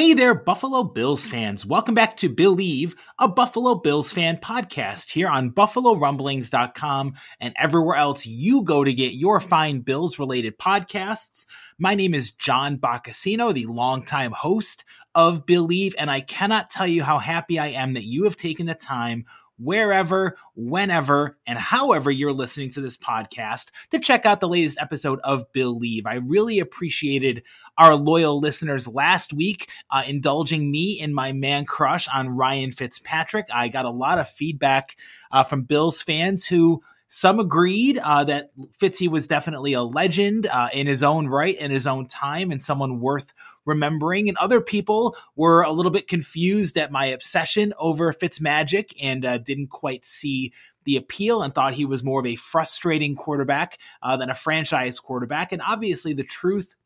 Hey there, Buffalo Bills fans. Welcome back to Believe, a Buffalo Bills fan podcast here on BuffaloRumblings.com and everywhere else you go to get your fine Bills related podcasts. My name is John Boccacino, the longtime host of Believe, and I cannot tell you how happy I am that you have taken the time wherever, whenever, and however you're listening to this podcast to check out the latest episode of Believe. I really appreciated our loyal listeners last week uh, indulging me in my man crush on Ryan Fitzpatrick. I got a lot of feedback uh, from Bills fans who some agreed uh, that Fitzy was definitely a legend uh, in his own right, in his own time, and someone worth remembering. And other people were a little bit confused at my obsession over Fitzmagic and uh, didn't quite see the appeal and thought he was more of a frustrating quarterback uh, than a franchise quarterback. And obviously, the truth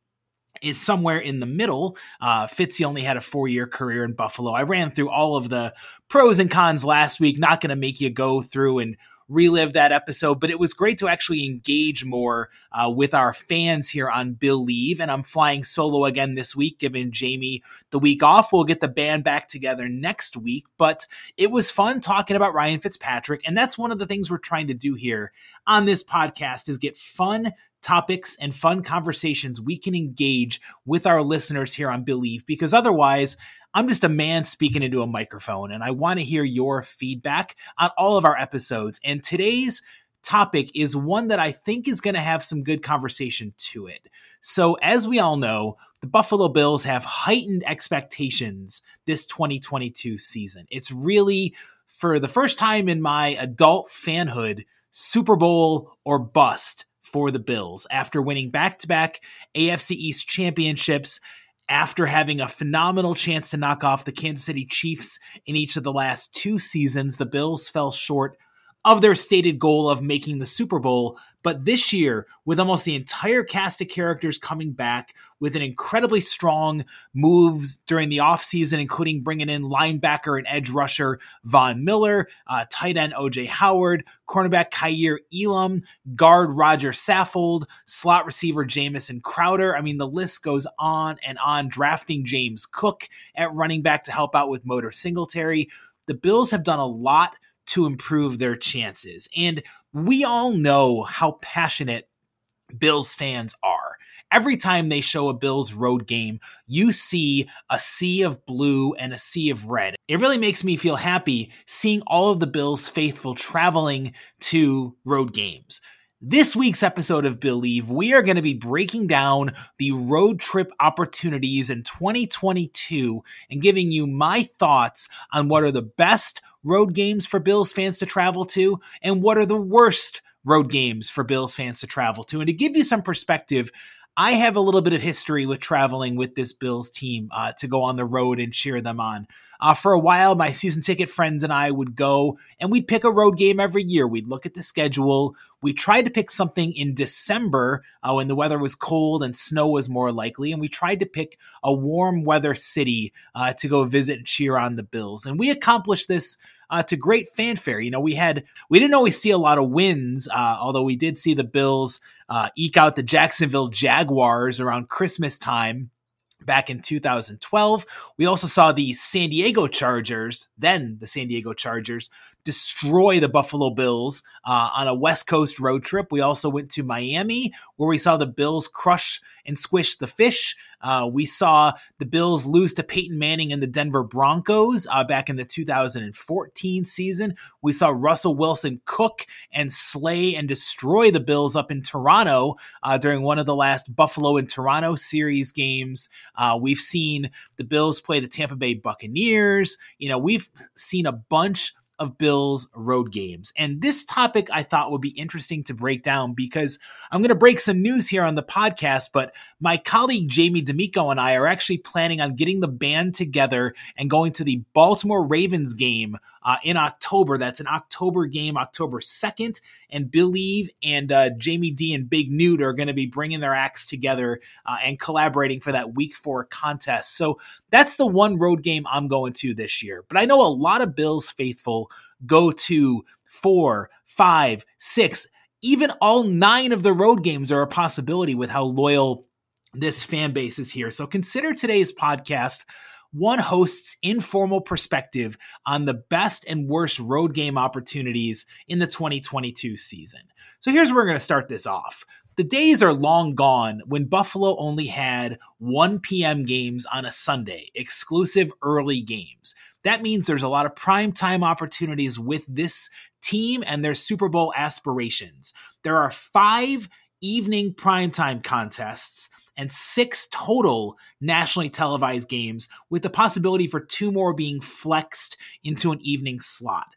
is somewhere in the middle. Uh, Fitzy only had a four year career in Buffalo. I ran through all of the pros and cons last week, not going to make you go through and relive that episode, but it was great to actually engage more uh, with our fans here on Believe. And I'm flying solo again this week, giving Jamie the week off. We'll get the band back together next week, but it was fun talking about Ryan Fitzpatrick. And that's one of the things we're trying to do here on this podcast is get fun topics and fun conversations we can engage with our listeners here on Believe because otherwise I'm just a man speaking into a microphone and I want to hear your feedback on all of our episodes. And today's topic is one that I think is going to have some good conversation to it. So, as we all know, the Buffalo Bills have heightened expectations this 2022 season. It's really, for the first time in my adult fanhood, Super Bowl or bust for the Bills after winning back to back AFC East championships after having a phenomenal chance to knock off the Kansas City Chiefs in each of the last two seasons, the Bills fell short of their stated goal of making the Super Bowl. But this year, with almost the entire cast of characters coming back, with an incredibly strong moves during the offseason, including bringing in linebacker and edge rusher Von Miller, uh, tight end OJ Howard, cornerback Kaiir Elam, guard Roger Saffold, slot receiver Jamison Crowder. I mean, the list goes on and on. Drafting James Cook at running back to help out with Motor Singletary. The Bills have done a lot to improve their chances. And we all know how passionate Bills fans are. Every time they show a Bills road game, you see a sea of blue and a sea of red. It really makes me feel happy seeing all of the Bills faithful traveling to road games. This week's episode of Believe, we are going to be breaking down the road trip opportunities in 2022 and giving you my thoughts on what are the best road games for Bills fans to travel to and what are the worst road games for Bills fans to travel to. And to give you some perspective, I have a little bit of history with traveling with this Bills team uh, to go on the road and cheer them on. Uh, for a while, my season ticket friends and I would go and we'd pick a road game every year. We'd look at the schedule. We tried to pick something in December uh, when the weather was cold and snow was more likely. And we tried to pick a warm weather city uh, to go visit and cheer on the Bills. And we accomplished this uh, to great fanfare. You know, we had we didn't always see a lot of wins, uh, although we did see the Bills uh, eke out the Jacksonville Jaguars around Christmas time back in 2012. We also saw the San Diego Chargers, then the San Diego Chargers, destroy the Buffalo Bills uh, on a West Coast road trip. We also went to Miami, where we saw the Bills crush and squish the fish. Uh, we saw the Bills lose to Peyton Manning and the Denver Broncos uh, back in the 2014 season. We saw Russell Wilson cook and slay and destroy the Bills up in Toronto uh, during one of the last Buffalo and Toronto series games. Uh, we've seen the Bills play the Tampa Bay Buccaneers. You know, we've seen a bunch of Bills road games. And this topic I thought would be interesting to break down because I'm going to break some news here on the podcast, but my colleague Jamie D'Amico and I are actually planning on getting the band together and going to the Baltimore Ravens game uh, in October. That's an October game, October 2nd. And Believe and uh, Jamie D and Big Newt are going to be bringing their acts together uh, and collaborating for that week four contest. So that's the one road game I'm going to this year. But I know a lot of Bills faithful go to four, five, six, even all nine of the road games are a possibility with how loyal this fan base is here. So consider today's podcast one host's informal perspective on the best and worst road game opportunities in the 2022 season. So here's where we're going to start this off. The days are long gone when Buffalo only had 1 p.m. games on a Sunday, exclusive early games. That means there's a lot of prime time opportunities with this team and their Super Bowl aspirations. There are five evening primetime contests and six total nationally televised games, with the possibility for two more being flexed into an evening slot.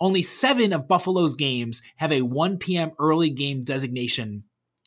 Only seven of Buffalo's games have a 1 p.m. early game designation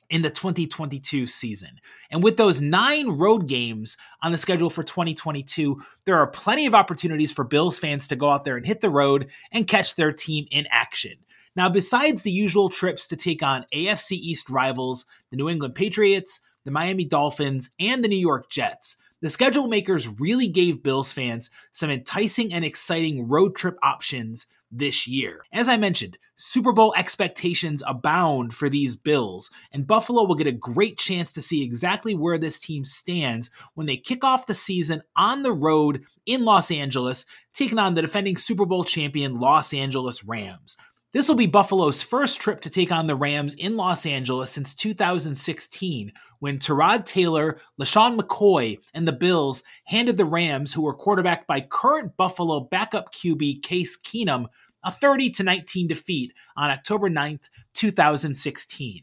in the 2022 season. And with those nine road games on the schedule for 2022, there are plenty of opportunities for Bills fans to go out there and hit the road and catch their team in action. Now, besides the usual trips to take on AFC East rivals, the New England Patriots, the Miami Dolphins, and the New York Jets, the schedule makers really gave Bills fans some enticing and exciting road trip options this year. As I mentioned, Super Bowl expectations abound for these Bills, and Buffalo will get a great chance to see exactly where this team stands when they kick off the season on the road in Los Angeles, taking on the defending Super Bowl champion Los Angeles Rams. This will be Buffalo's first trip to take on the Rams in Los Angeles since 2016, when Tyrod Taylor, LeSean McCoy, and the Bills handed the Rams, who were quarterbacked by current Buffalo backup QB Case Keenum, a 30 19 defeat on October 9th, 2016.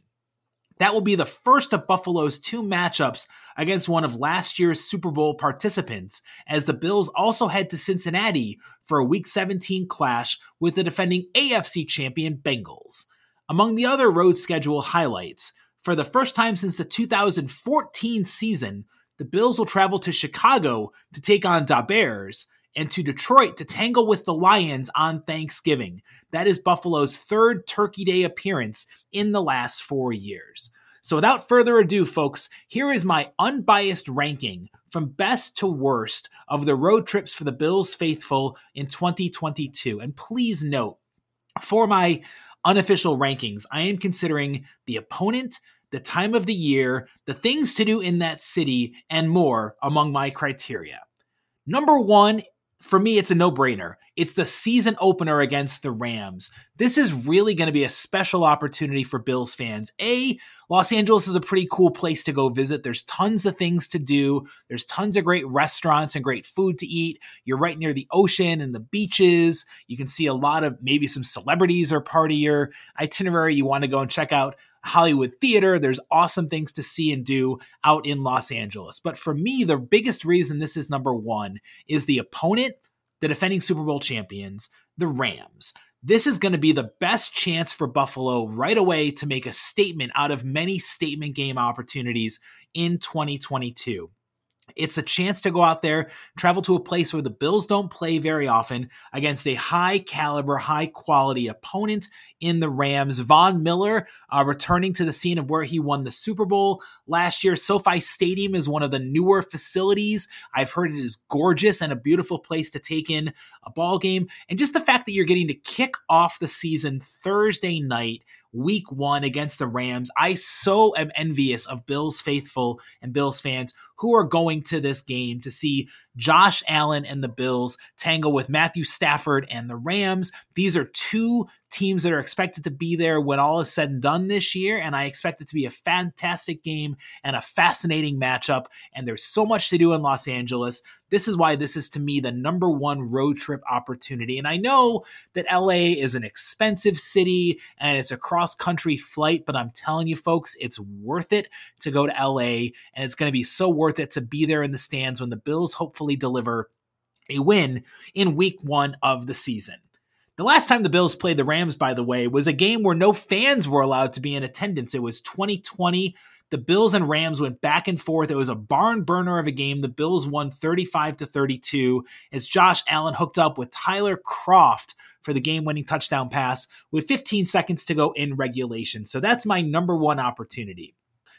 That will be the first of Buffalo's two matchups against one of last year's Super Bowl participants, as the Bills also head to Cincinnati for a Week 17 clash with the defending AFC champion Bengals. Among the other road schedule highlights, for the first time since the 2014 season, the Bills will travel to Chicago to take on Da Bears and to Detroit to tangle with the Lions on Thanksgiving. That is Buffalo's third Turkey Day appearance in the last four years. So, without further ado, folks, here is my unbiased ranking from best to worst of the road trips for the Bills faithful in 2022. And please note, for my unofficial rankings, I am considering the opponent, the time of the year, the things to do in that city, and more among my criteria. Number one for me, it's a no brainer. It's the season opener against the Rams. This is really going to be a special opportunity for Bills fans. A, Los Angeles is a pretty cool place to go visit. There's tons of things to do, there's tons of great restaurants and great food to eat. You're right near the ocean and the beaches. You can see a lot of maybe some celebrities are part of your itinerary you want to go and check out. Hollywood theater. There's awesome things to see and do out in Los Angeles. But for me, the biggest reason this is number one is the opponent, the defending Super Bowl champions, the Rams. This is going to be the best chance for Buffalo right away to make a statement out of many statement game opportunities in 2022. It's a chance to go out there, travel to a place where the Bills don't play very often against a high caliber, high quality opponent in the Rams. Von Miller uh, returning to the scene of where he won the Super Bowl last year. SoFi Stadium is one of the newer facilities. I've heard it is gorgeous and a beautiful place to take in a ball game. And just the fact that you're getting to kick off the season Thursday night week one against the Rams. I so am envious of Bills faithful and Bills fans who are going to this game to see Josh Allen and the Bills tangle with Matthew Stafford and the Rams. These are two teams that are expected to be there when all is said and done this year. And I expect it to be a fantastic game and a fascinating matchup. And there's so much to do in Los Angeles. This is why this is to me the number one road trip opportunity. And I know that LA is an expensive city and it's a cross country flight, but I'm telling you, folks, it's worth it to go to LA. And it's going to be so worth it to be there in the stands when the Bills hopefully deliver a win in week one of the season. The last time the Bills played the Rams, by the way, was a game where no fans were allowed to be in attendance. It was 2020. The Bills and Rams went back and forth. It was a barn burner of a game. The Bills won 35 to 32 as Josh Allen hooked up with Tyler Kroft for the game winning touchdown pass with 15 seconds to go in regulation. So that's my number one opportunity.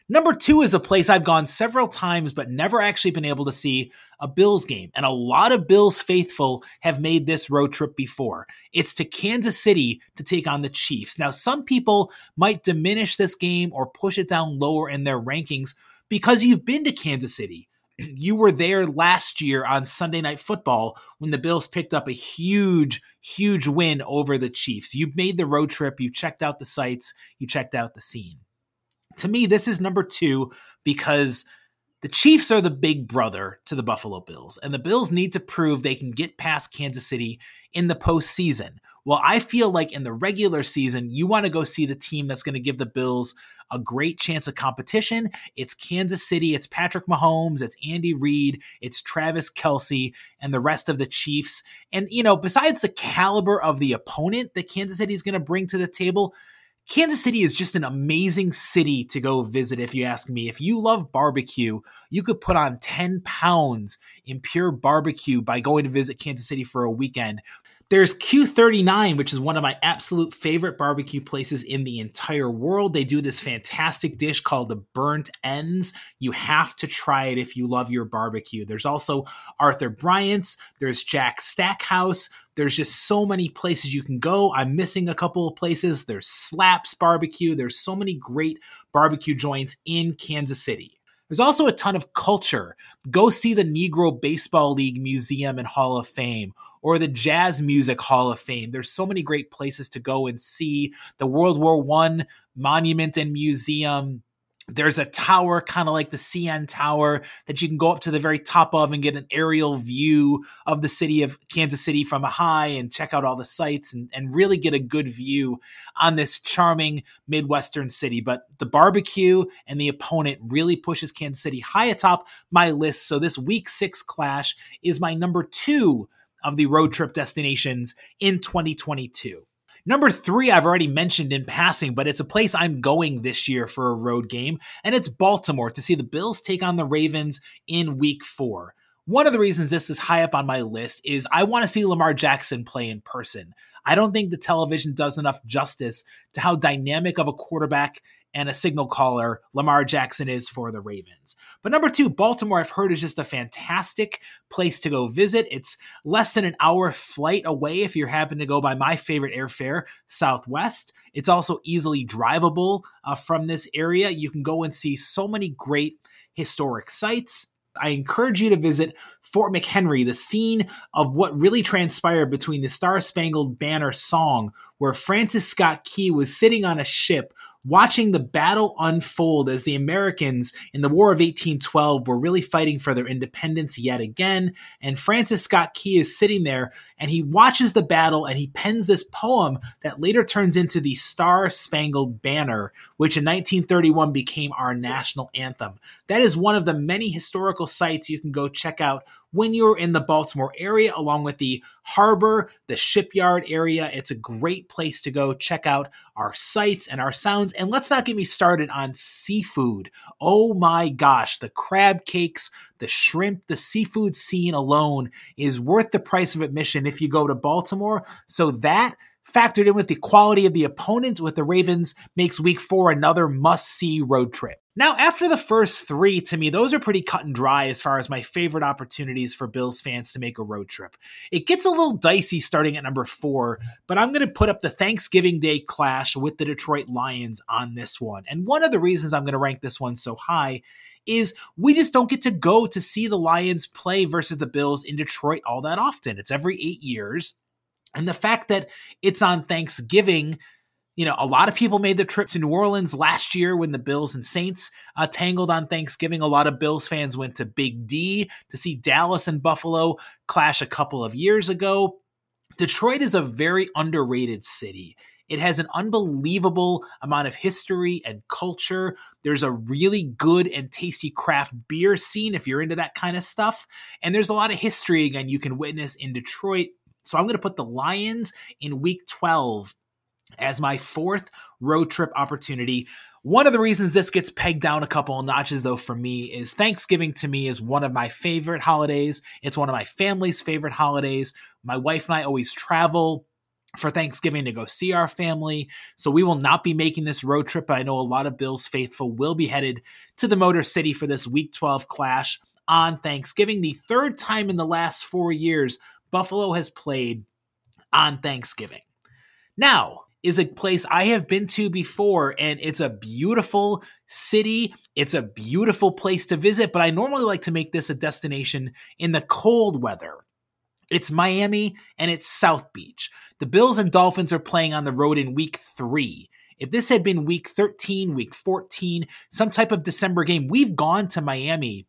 Number two is a place I've gone several times, but never actually been able to see a Bills game. And a lot of Bills faithful have made this road trip before. It's to Kansas City to take on the Chiefs. Now, some people might diminish this game or push it down lower in their rankings because you've been to Kansas City. You were there last year on Sunday Night Football when the Bills picked up a huge, huge win over the Chiefs. You've made the road trip, you checked out the sites, you checked out the scene to me, this is number two because the Chiefs are the big brother to the Buffalo Bills, and the Bills need to prove they can get past Kansas City in the postseason. Well, I feel like in the regular season, you want to go see the team that's going to give the Bills a great chance of competition. It's Kansas City, it's Patrick Mahomes, it's Andy Reid, it's Travis Kelce, and the rest of the Chiefs. And, you know, besides the caliber of the opponent that Kansas City is going to bring to the table, Kansas City is just an amazing city to go visit, if you ask me. If you love barbecue, you could put on 10 pounds in pure barbecue by going to visit Kansas City for a weekend. There's Q39, which is one of my absolute favorite barbecue places in the entire world. They do this fantastic dish called the burnt ends. You have to try it if you love your barbecue. There's also Arthur Bryant's, there's Jack Stackhouse. There's just so many places you can go. I'm missing a couple of places. There's Slaps Barbecue. There's so many great barbecue joints in Kansas City. There's also a ton of culture. Go see the Negro Baseball League Museum and Hall of Fame or the Jazz Music Hall of Fame. There's so many great places to go and see the World War One Monument and Museum. There's a tower, kind of like the CN Tower, that you can go up to the very top of and get an aerial view of the city of Kansas City from a high and check out all the sights and, and really get a good view on this charming Midwestern city. But the barbecue and the opponent really pushes Kansas City high atop my list. So this week six clash is my number two of the road trip destinations in 2022. Number three, I've already mentioned in passing, but it's a place I'm going this year for a road game, and it's Baltimore to see the Bills take on the Ravens in week four. One of the reasons this is high up on my list is I want to see Lamar Jackson play in person. I don't think the television does enough justice to how dynamic of a quarterback and a signal caller Lamar Jackson is for the Ravens. But number two, Baltimore, I've heard is just a fantastic place to go visit. It's less than an hour flight away if you're having to go by my favorite airfare, Southwest. It's also easily drivable uh, from this area. You can go and see so many great historic sites. I encourage you to visit Fort McHenry, the scene of what really transpired between the Star Spangled Banner song, where Francis Scott Key was sitting on a ship watching the battle unfold as the Americans in the War of 1812 were really fighting for their independence yet again. And Francis Scott Key is sitting there and he watches the battle and he pens this poem that later turns into the Star Spangled Banner, which in 1931 became our national anthem. That is one of the many historical sites you can go check out when you're in the Baltimore area, along with the harbor, the shipyard area. It's a great place to go check out our sights and our sounds. And let's not get me started on seafood. Oh my gosh, the crab cakes, the shrimp, the seafood scene alone is worth the price of admission if you go to Baltimore. So that factored in with the quality of the opponent with the Ravens makes week four another must see road trip. Now, after the first three, to me, those are pretty cut and dry as far as my favorite opportunities for Bills fans to make a road trip. It gets a little dicey starting at number four, but I'm going to put up the Thanksgiving Day clash with the Detroit Lions on this one. And one of the reasons I'm going to rank this one so high is we just don't get to go to see the Lions play versus the Bills in Detroit all that often. It's every eight years. And the fact that it's on Thanksgiving, you know, a lot of people made the trip to New Orleans last year when the Bills and Saints uh, tangled on Thanksgiving. A lot of Bills fans went to Big D to see Dallas and Buffalo clash a couple of years ago. Detroit is a very underrated city. It has an unbelievable amount of history and culture. There's a really good and tasty craft beer scene if you're into that kind of stuff. And there's a lot of history, again, you can witness in Detroit so I'm going to put the Lions in week 12 as my fourth road trip opportunity. One of the reasons this gets pegged down a couple of notches, though, for me is Thanksgiving to me is one of my favorite holidays. It's one of my family's favorite holidays. My wife and I always travel for Thanksgiving to go see our family. So we will not be making this road trip, but I know a lot of Bills faithful will be headed to the Motor City for this week 12 clash on Thanksgiving, the third time in the last four years Buffalo has played on Thanksgiving. Now, is a place I have been to before, and it's a beautiful city. It's a beautiful place to visit, but I normally like to make this a destination in the cold weather. It's Miami and it's South Beach. The Bills and Dolphins are playing on the road in week three. If this had been week 13, week 14, some type of December game, we've gone to Miami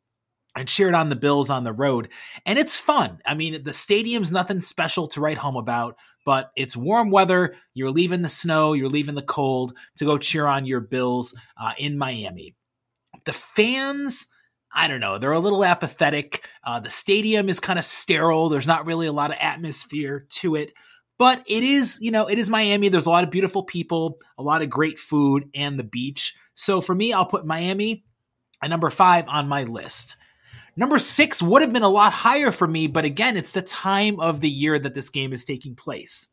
and cheered on the Bills on the road. And it's fun. I mean, the stadium's nothing special to write home about, but it's warm weather. You're leaving the snow, you're leaving the cold to go cheer on your Bills uh, in Miami. The fans. I don't know. They're a little apathetic. Uh, the stadium is kind of sterile. There's not really a lot of atmosphere to it, but it is, you know, it is Miami. There's a lot of beautiful people, a lot of great food, and the beach. So for me, I'll put Miami at number five on my list. Number six would have been a lot higher for me, but again, it's the time of the year that this game is taking place.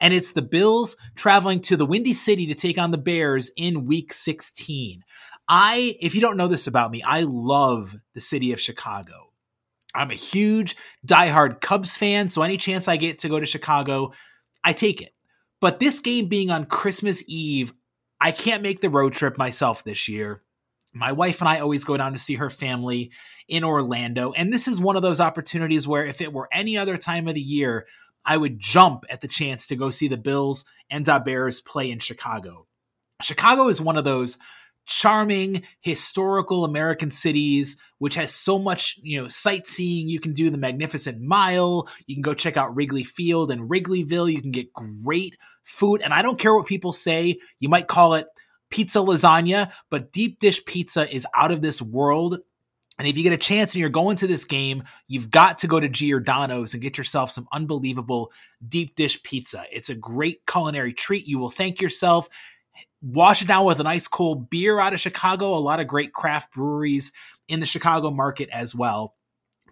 And it's the Bills traveling to the Windy City to take on the Bears in week 16. I, if you don't know this about me, I love the city of Chicago. I'm a huge diehard Cubs fan, so any chance I get to go to Chicago, I take it. But this game being on Christmas Eve, I can't make the road trip myself this year my wife and I always go down to see her family in Orlando. And this is one of those opportunities where if it were any other time of the year, I would jump at the chance to go see the Bills and the Bears play in Chicago. Chicago is one of those charming historical American cities which has so much, you know, sightseeing. You can do the Magnificent Mile, you can go check out Wrigley Field and Wrigleyville, you can get great food and I don't care what people say. You might call it pizza lasagna, but deep dish pizza is out of this world. And if you get a chance and you're going to this game, you've got to go to Giordano's and get yourself some unbelievable deep dish pizza. It's a great culinary treat. You will thank yourself. Wash it down with an ice cold beer out of Chicago. A lot of great craft breweries in the Chicago market as well.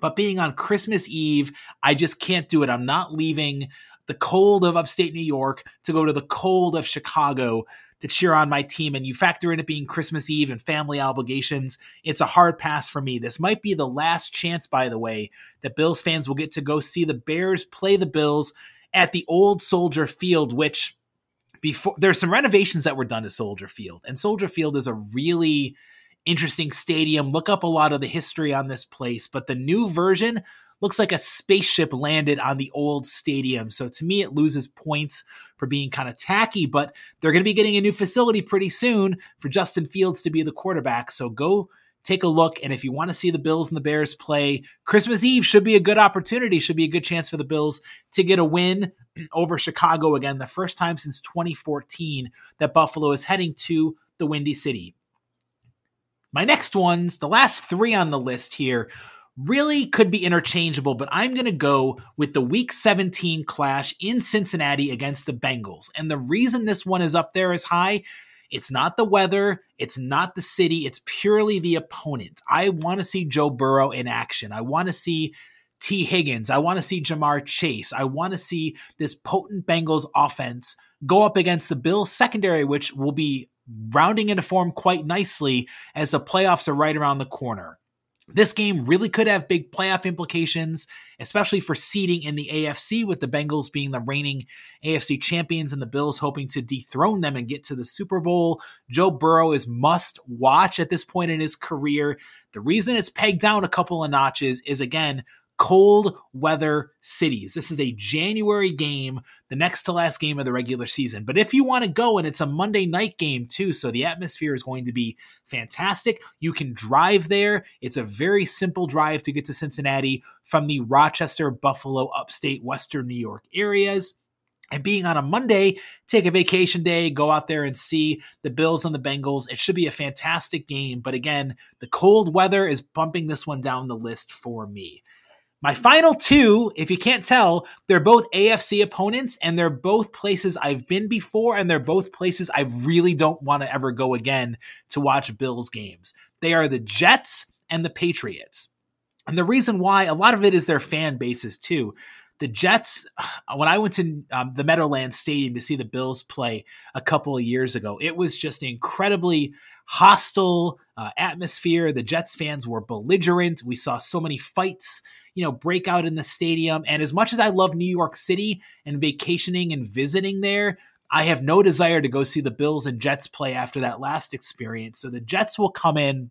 But being on Christmas Eve, I just can't do it. I'm not leaving the cold of upstate New York to go to the cold of Chicago to cheer on my team and you factor in it being Christmas Eve and family obligations, it's a hard pass for me. This might be the last chance, by the way, that Bills fans will get to go see the Bears play the Bills at the old Soldier Field, which before there's some renovations that were done to Soldier Field. And Soldier Field is a really interesting stadium. Look up a lot of the history on this place, but the new version looks like a spaceship landed on the old stadium. So to me, it loses points for being kind of tacky, but they're going to be getting a new facility pretty soon for Justin Fields to be the quarterback. So go take a look. And if you want to see the Bills and the Bears play, Christmas Eve should be a good opportunity, should be a good chance for the Bills to get a win over Chicago again, the first time since 2014 that Buffalo is heading to the Windy City. My next ones, the last three on the list here, really could be interchangeable, but I'm going to go with the week 17 clash in Cincinnati against the Bengals. And the reason this one is up there as high, it's not the weather, it's not the city, it's purely the opponent. I want to see Joe Burrow in action. I want to see Tee Higgins. I want to see Ja'Marr Chase. I want to see this potent Bengals offense go up against the Bills secondary, which will be rounding into form quite nicely as the playoffs are right around the corner. This game really could have big playoff implications, especially for seeding in the AFC, with the Bengals being the reigning AFC champions and the Bills hoping to dethrone them and get to the Super Bowl. Joe Burrow is must watch at this point in his career. The reason it's pegged down a couple of notches is again, cold weather cities. This is a January game, the next to last game of the regular season. But if you want to go, and it's a Monday night game too, so the atmosphere is going to be fantastic. You can drive there. It's a very simple drive to get to Cincinnati from the Rochester, Buffalo, upstate Western New York areas. And being on a Monday, take a vacation day, go out there and see the Bills and the Bengals. It should be a fantastic game. But again, the cold weather is bumping this one down the list for me. My final two, if you can't tell, they're both AFC opponents and they're both places I've been before and they're both places I really don't want to ever go again to watch Bills games. They are the Jets and the Patriots. And the reason why, a lot of it is their fan bases too. The Jets, when I went to um, the Meadowlands Stadium to see the Bills play a couple of years ago, it was just an incredibly hostile uh, atmosphere. The Jets fans were belligerent. We saw so many fights you know, break out in the stadium. And as much as I love New York City and vacationing and visiting there, I have no desire to go see the Bills and Jets play after that last experience. So the Jets will come in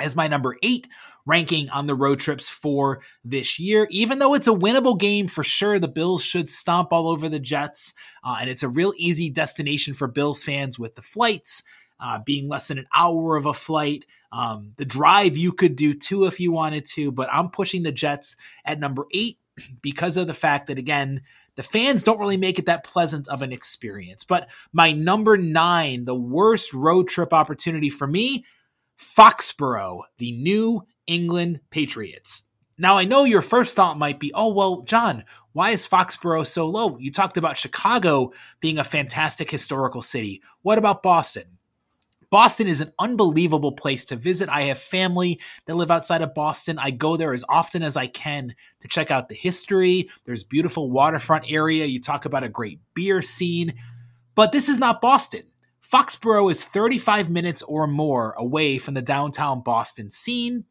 as my number eight ranking on the road trips for this year. Even though it's a winnable game for sure, the Bills should stomp all over the Jets. Uh, and it's a real easy destination for Bills fans with the flights uh, being less than an hour of a flight. Um, the drive you could do too if you wanted to, but I'm pushing the Jets at number eight because of the fact that, again, the fans don't really make it that pleasant of an experience. But my number nine, the worst road trip opportunity for me, Foxborough, the New England Patriots. Now, I know your first thought might be, oh, well, John, why is Foxborough so low? You talked about Chicago being a fantastic historical city. What about Boston? Boston is an unbelievable place to visit. I have family that live outside of Boston. I go there as often as I can to check out the history. There's beautiful waterfront area. You talk about a great beer scene. But this is not Boston. Foxborough is 35 minutes or more away from the downtown Boston scene.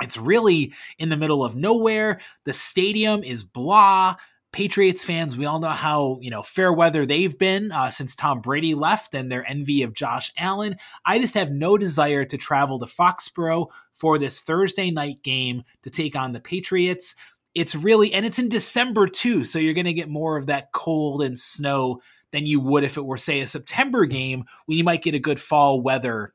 It's really in the middle of nowhere. The stadium is blah. Patriots fans, we all know how you know fair weather they've been uh, since Tom Brady left and their envy of Josh Allen. I just have no desire to travel to Foxborough for this Thursday night game to take on the Patriots. It's really and it's in December too, so you're going to get more of that cold and snow than you would if it were say a September game when you might get a good fall weather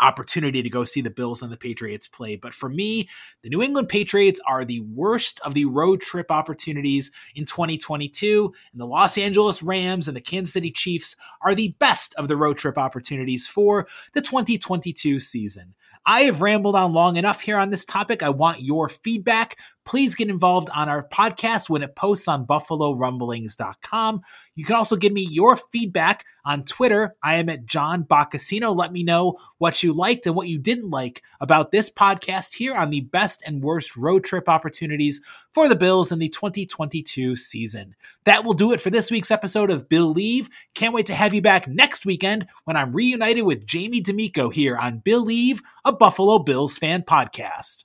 opportunity to go see the Bills and the Patriots play. But for me, the New England Patriots are the worst of the road trip opportunities in 2022, and the Los Angeles Rams and the Kansas City Chiefs are the best of the road trip opportunities for the 2022 season. I have rambled on long enough here on this topic. I want your feedback. Please get involved on our podcast when it posts on buffalorumblings.com. You can also give me your feedback on Twitter. I am at John Boccacino. Let me know what you liked and what you didn't like about this podcast here on the best and worst road trip opportunities for the Bills in the 2022 season. That will do it for this week's episode of Billieve. Can't wait to have you back next weekend when I'm reunited with Jamie D'Amico here on Billieve, a Buffalo Bills fan podcast.